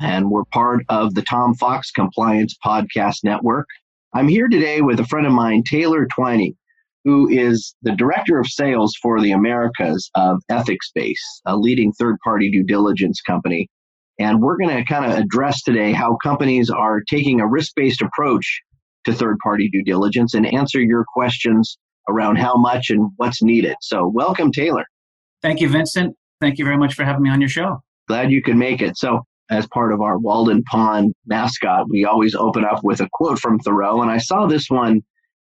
and we're part of the Tom Fox Compliance Podcast Network. I'm here today with a friend of mine, Taylor Twining, who is the Director of Sales for the Americas of ethiXbase, a leading third party due diligence company. And we're going to kind of address today how companies are taking a risk based approach to third party due diligence and answer your questions around how much and what's needed. So, welcome, Taylor. Thank you, Vincent. Thank you very much for having me on your show. Glad you could make it. So, as part of our Walden Pond mascot, we always open up with a quote from Thoreau. And I saw this one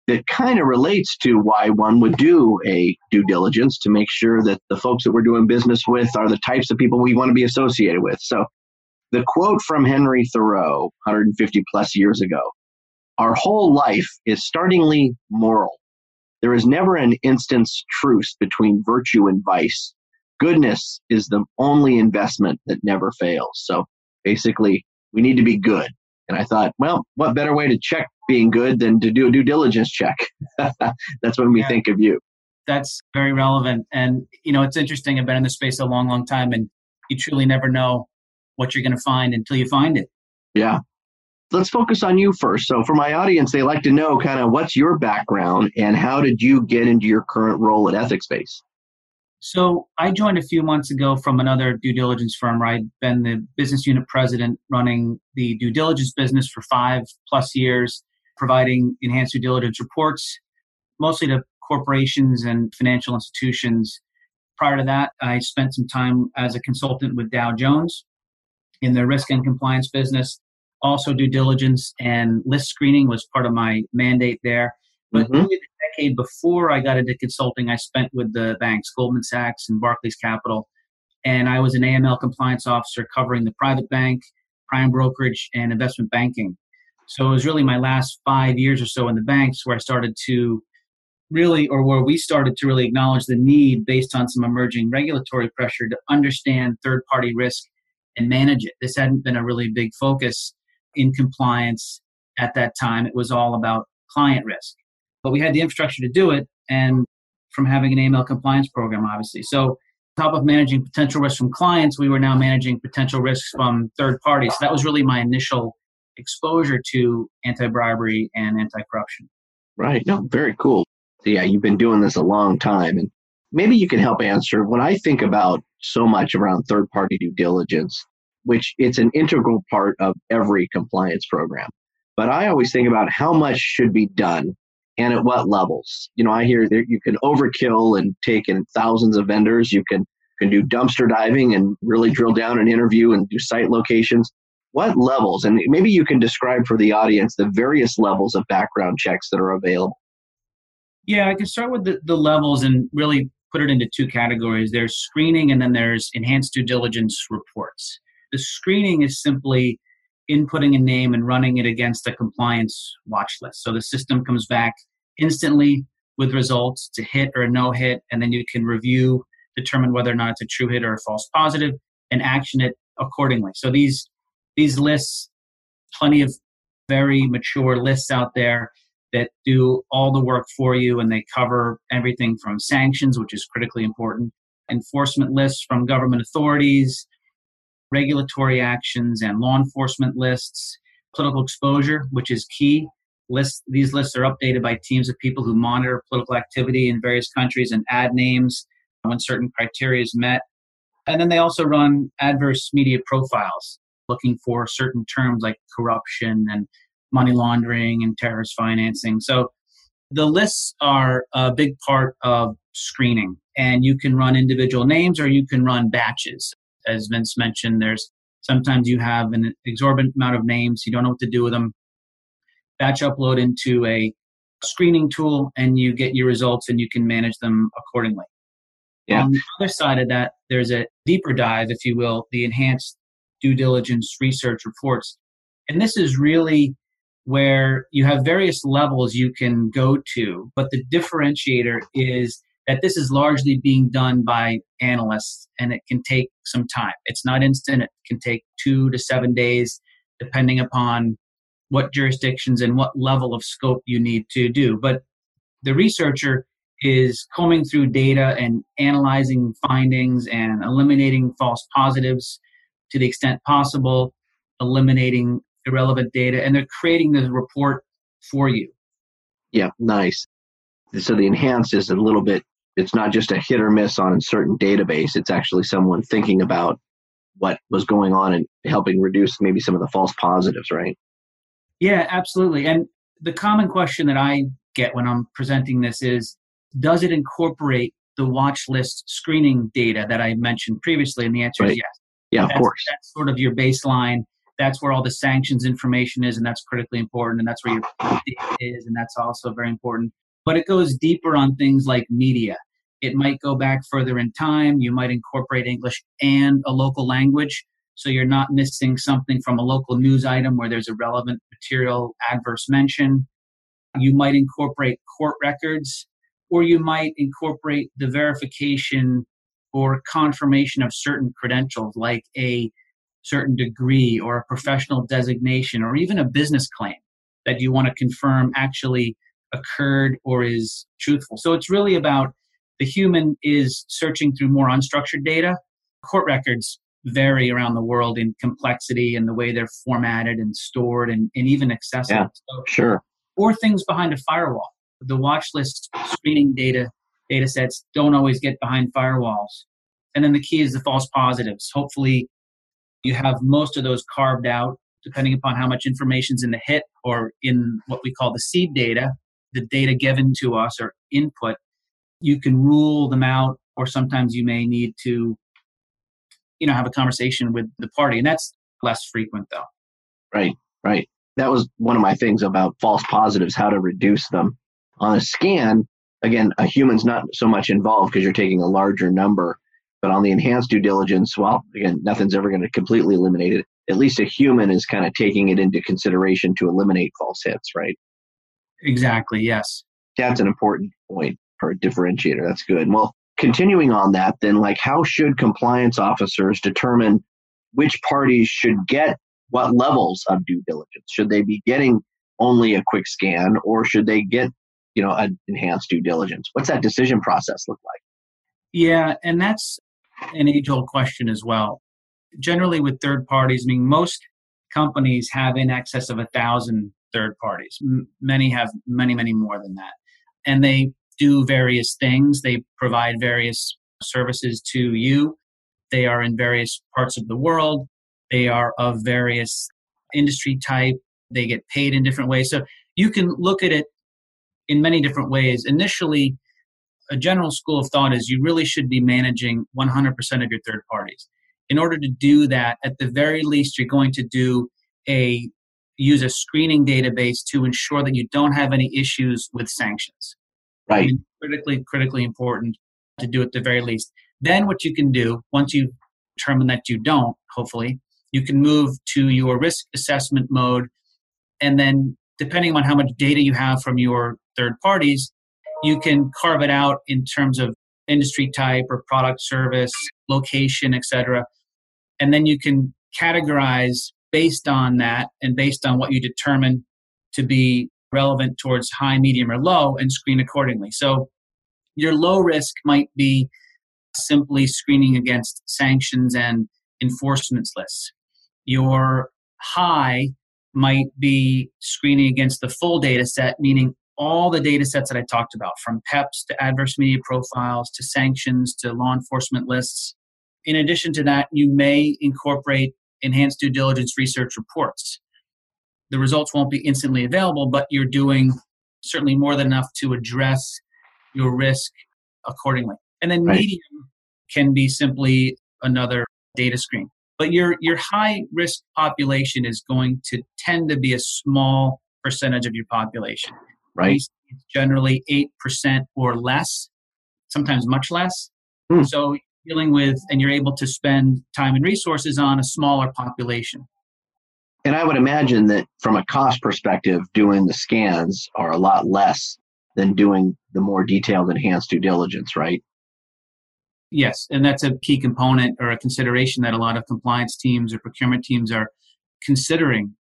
that kind of relates to why one would do a due diligence to make sure that the folks that we're doing business with are the types of people we want to be associated with. So the quote from Henry Thoreau, 150 plus years ago Our whole life is startlingly moral. There is never an instant's truce between virtue and vice goodness is the only investment that never fails. So basically, we need to be good. And I thought, well, what better way to check being good than to do a due diligence check? That's when we yeah. think of you. That's very relevant. And, you know, it's interesting. I've been in this space a long, long time, and you truly never know what you're going to find until you find it. Yeah. Let's focus on you first. So, for my audience, they like to know kind of what's your background and how did you get into your current role at ethiXbase? So I joined a few months ago from another due diligence firm where I'd been the business unit president running the due diligence business for five plus years, providing enhanced due diligence reports, mostly to corporations and financial institutions. Prior to that, I spent some time as a consultant with Dow Jones in their risk and compliance business. Also, due diligence and list screening was part of my mandate there. But mm-hmm. the decade before I got into consulting, I spent with the banks, Goldman Sachs and Barclays Capital. And I was an AML compliance officer covering the private bank, prime brokerage, and investment banking. So it was really my last five years or so in the banks where I started to really, or where we started to really acknowledge the need based on some emerging regulatory pressure to understand third party risk and manage it. This hadn't been a really big focus in compliance at that time. It was all about client risk but we had the infrastructure to do it and from having an AML compliance program, obviously. So, top of managing potential risks from clients, we were now managing potential risks from third parties. So that was really my initial exposure to anti bribery and anti corruption. Right. No, very cool. So yeah, you've been doing this a long time. And maybe you can help answer when I think about so much around third party due diligence, which it's an integral part of every compliance program. But I always think about how much should be done and at what levels. You know, I hear that you can overkill and take in thousands of vendors. You can can do dumpster diving and really drill down and interview and do site locations. What levels? And maybe you can describe for the audience the various levels of background checks that are available. Yeah, I can start with the, the levels and really put it into two categories. There's screening and then there's enhanced due diligence reports. The screening is simply inputting a name and running it against a compliance watch list. So the system comes back instantly with results to hit or no hit, and then you can review, determine whether or not it's a true hit or a false positive, and action it accordingly. So these these lists, plenty of very mature lists out there that do all the work for you, and they cover everything from sanctions, which is critically important, enforcement lists from government authorities, regulatory actions and law enforcement lists, political exposure, which is key. Lists, these lists are updated by teams of people who monitor political activity in various countries and add names when certain criteria is met. And then they also run adverse media profiles looking for certain terms like corruption and money laundering and terrorist financing. So the lists are a big part of screening, and you can run individual names or you can run batches as Vince mentioned, there's sometimes you have an exorbitant amount of names, you don't know what to do with them. Batch upload into a screening tool, and you get your results, and you can manage them accordingly. Yeah. On the other side of that, there's a deeper dive, if you will, the enhanced due diligence research reports. And this is really where you have various levels you can go to, but the differentiator is that this is largely being done by analysts and it can take some time. It's not instant, it can take two to seven days, depending upon what jurisdictions and what level of scope you need to do. But the researcher is combing through data and analyzing findings and eliminating false positives to the extent possible, eliminating irrelevant data, and they're creating the report for you. Yeah, nice. So the enhanced is a little bit, it's not just a hit or miss on a certain database. It's actually someone thinking about what was going on and helping reduce maybe some of the false positives, right? Yeah, absolutely. And the common question that I get when I'm presenting this is does it incorporate the watch list screening data that I mentioned previously? And the answer right. is yes. Yeah, that's, of course. That's sort of your baseline. That's where all the sanctions information is, and that's critically important. And that's where your data is, and that's also very important. But it goes deeper on things like media. It might go back further in time. You might incorporate English and a local language. So you're not missing something from a local news item where there's a relevant material adverse mention. You might incorporate court records, or you might incorporate the verification or confirmation of certain credentials like a certain degree or a professional designation or even a business claim that you want to confirm actually occurred or is truthful. So it's really about the human is searching through more unstructured data. Court records vary around the world in complexity and the way they're formatted and stored and, and even accessible. Yeah, so, sure. Or things behind a firewall. The watch list screening data data sets don't always get behind firewalls. And then the key is the false positives. Hopefully you have most of those carved out depending upon how much information's in the hit or in what we call the seed data, the data given to us or input. You can rule them out or sometimes you may need to you know have a conversation with the party and that's less frequent though. Right right. That was one of my things about false positives how to reduce them. On a scan again a human's not so much involved because you're taking a larger number but on the enhanced due diligence well again nothing's ever going to completely eliminate it. At least a human is kind of taking it into consideration to eliminate false hits right? Exactly yes. That's an important point for a differentiator that's good. Well continuing on that, then, like, how should compliance officers determine which parties should get what levels of due diligence? Should they be getting only a quick scan, or should they get, you know, an enhanced due diligence? What's that decision process look like? Yeah, and that's an age-old question as well. Generally, with third parties, I mean, most companies have in excess of a thousand third parties. M- many have many, many more than that, and they do various things. They provide various services to you. They are in various parts of the world. They are of various industry type. They get paid in different ways. So you can look at it in many different ways. Initially, a general school of thought is you really should be managing 100% of your third parties. In order to do that, at the very least, you're going to do a use a screening database to ensure that you don't have any issues with sanctions. Right. I mean, critically, critically important to do at the very least. Then what you can do, once you determine that you don't, hopefully, you can move to your risk assessment mode. And then depending on how much data you have from your third parties, you can carve it out in terms of industry type or product service, location, etc. And then you can categorize based on that and based on what you determine to be relevant towards high, medium, or low and screen accordingly. So your low risk might be simply screening against sanctions and enforcements lists. Your high might be screening against the full data set, meaning all the data sets that I talked about, from PEPs to adverse media profiles to sanctions to law enforcement lists. In addition to that, you may incorporate enhanced due diligence research reports the results won't be instantly available, but you're doing certainly more than enough to address your risk accordingly. And then right. medium can be simply another data screen. But your your high risk population is going to tend to be a small percentage of your population. Right. It's generally eight percent or less, sometimes much less. Hmm. So dealing with and you're able to spend time and resources on a smaller population. And I would imagine that from a cost perspective, doing the scans are a lot less than doing the more detailed enhanced due diligence, right? Yes, and that's a key component or a consideration that a lot of compliance teams or procurement teams are considering.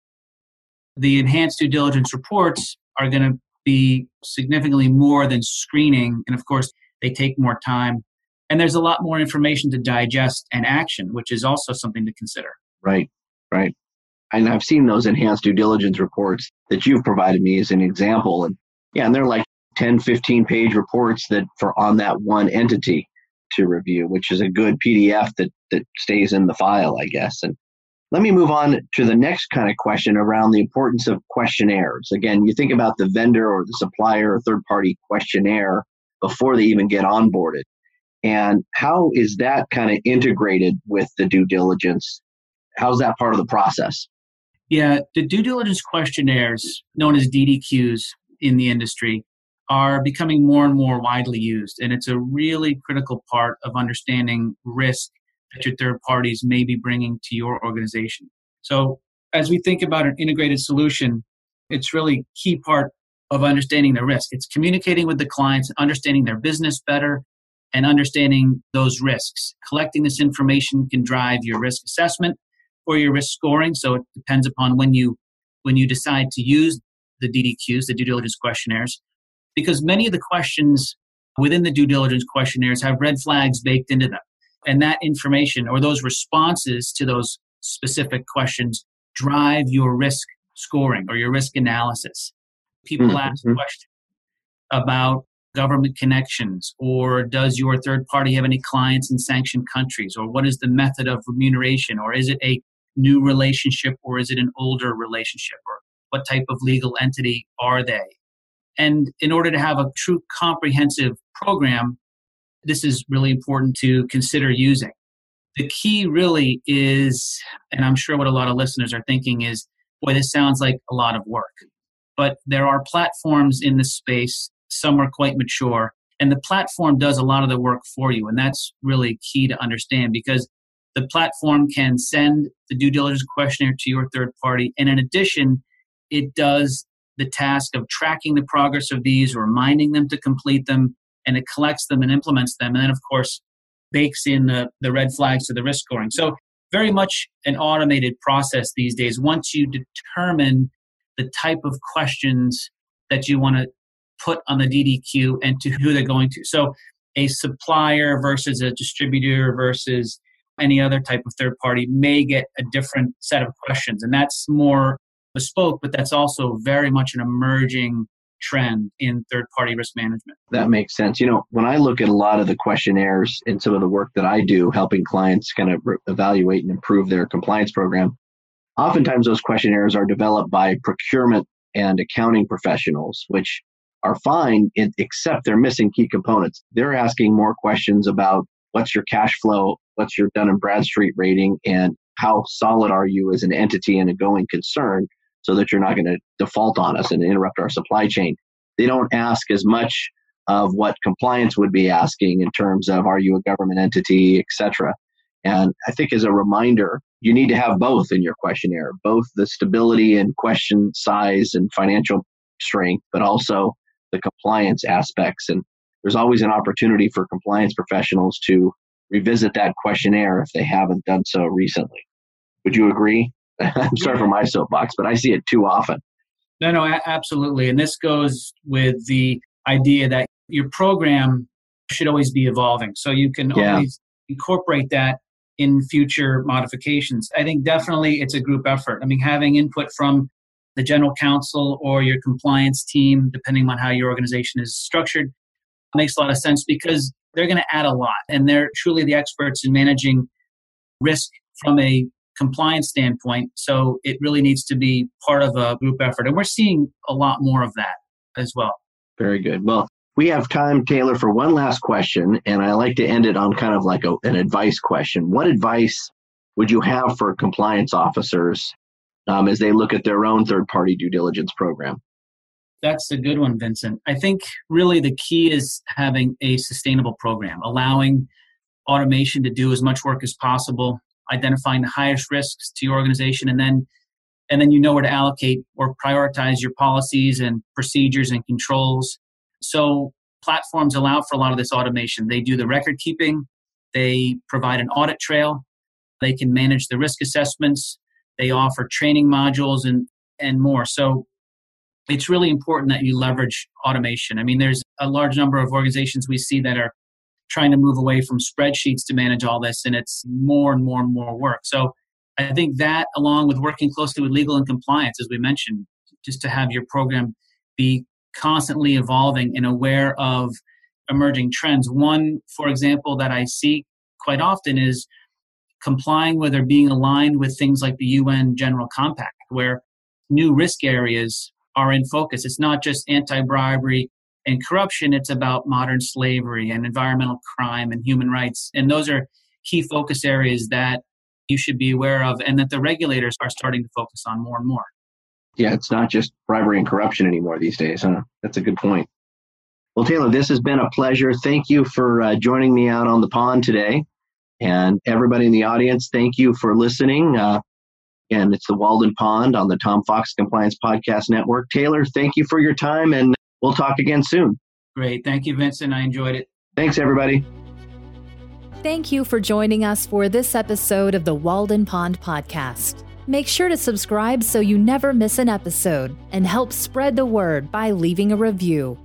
The enhanced due diligence reports are going to be significantly more than screening, and of course, they take more time. And there's a lot more information to digest and action, which is also something to consider. Right, right. And I've seen those enhanced due diligence reports that you've provided me as an example. And yeah, and they're like 10, 15 page reports that for on that one entity to review, which is a good PDF that, that stays in the file, I guess. And let me move on to the next kind of question around the importance of questionnaires. Again, you think about the vendor or the supplier or third party questionnaire before they even get onboarded. And how is that kind of integrated with the due diligence? How's that part of the process? Yeah, the due diligence questionnaires, known as DDQs in the industry, are becoming more and more widely used. And it's a really critical part of understanding risk that your third parties may be bringing to your organization. So, as we think about an integrated solution, it's really key part of understanding the risk. It's communicating with the clients, understanding their business better, and understanding those risks. Collecting this information can drive your risk assessment or your risk scoring. So it depends upon when you when you decide to use the DDQs, the due diligence questionnaires because many of the questions within the due diligence questionnaires have red flags baked into them. And that information or those responses to those specific questions drive your risk scoring or your risk analysis. People mm-hmm. ask questions about government connections or does your third party have any clients in sanctioned countries or what is the method of remuneration or is it a new relationship or is it an older relationship or what type of legal entity are they and in order to have a true comprehensive program, this is really important to consider using. The key really is, and I'm sure what a lot of listeners are thinking is, boy, this sounds like a lot of work. But there are platforms in this space, some are quite mature, and the platform does a lot of the work for you. And that's really key to understand because the platform can send the due diligence questionnaire to your third party. And in addition, it does the task of tracking the progress of these, reminding them to complete them, and it collects them and implements them. And then, of course, bakes in the, the red flags to the risk scoring. So, very much an automated process these days. Once you determine the type of questions that you want to put on the DDQ and to who they're going to. So, a supplier versus a distributor versus any other type of third party may get a different set of questions. And that's more bespoke, but that's also very much an emerging trend in third party risk management. That makes sense. You know, when I look at a lot of the questionnaires in some of the work that I do, helping clients kind of re- evaluate and improve their compliance program, oftentimes those questionnaires are developed by procurement and accounting professionals, which are fine, except they're missing key components. They're asking more questions about what's your cash flow, what's your Dun and Bradstreet rating, and how solid are you as an entity and a going concern so that you're not going to default on us and interrupt our supply chain. They don't ask as much of what compliance would be asking in terms of are you a government entity, etc. And I think as a reminder, you need to have both in your questionnaire, both the stability and question size and financial strength, but also the compliance aspects. And there's always an opportunity for compliance professionals to revisit that questionnaire if they haven't done so recently. Would you agree? I'm sorry for my soapbox, but I see it too often. No, no, absolutely. And this goes with the idea that your program should always be evolving. So you can yeah. always incorporate that in future modifications. I think definitely it's a group effort. I mean, having input from the general counsel or your compliance team, depending on how your organization is structured, makes a lot of sense because they're going to add a lot and they're truly the experts in managing risk from a compliance standpoint. So it really needs to be part of a group effort. And we're seeing a lot more of that as well. Very good. Well, we have time, Taylor, for one last question. And I like to end it on kind of like a, an advice question. What advice would you have for compliance officers um, as they look at their own third party due diligence program? That's a good one, Vincent. I think really the key is having a sustainable program, allowing automation to do as much work as possible, identifying the highest risks to your organization, and then and then you know where to allocate or prioritize your policies and procedures and controls. So platforms allow for a lot of this automation. They do the record keeping, they provide an audit trail, they can manage the risk assessments, they offer training modules and and more. So it's really important that you leverage automation. I mean, there's a large number of organizations we see that are trying to move away from spreadsheets to manage all this, and it's more and more and more work. So I think that, along with working closely with legal and compliance, as we mentioned, just to have your program be constantly evolving and aware of emerging trends. One, for example, that I see quite often is complying with or being aligned with things like the UN General Compact, where new risk areas are in focus. It's not just anti bribery and corruption, it's about modern slavery and environmental crime and human rights. And those are key focus areas that you should be aware of and that the regulators are starting to focus on more and more. Yeah, it's not just bribery and corruption anymore these days, huh? That's a good point. Well, Taylor, this has been a pleasure. Thank you for uh, joining me out on the pond today. And everybody in the audience, thank you for listening. Uh, and it's the Walden Pond on the Tom Fox Compliance Podcast Network. Taylor, thank you for your time, and we'll talk again soon. Great. Thank you, Vincent. I enjoyed it. Thanks, everybody. Thank you for joining us for this episode of the Walden Pond Podcast. Make sure to subscribe so you never miss an episode and help spread the word by leaving a review.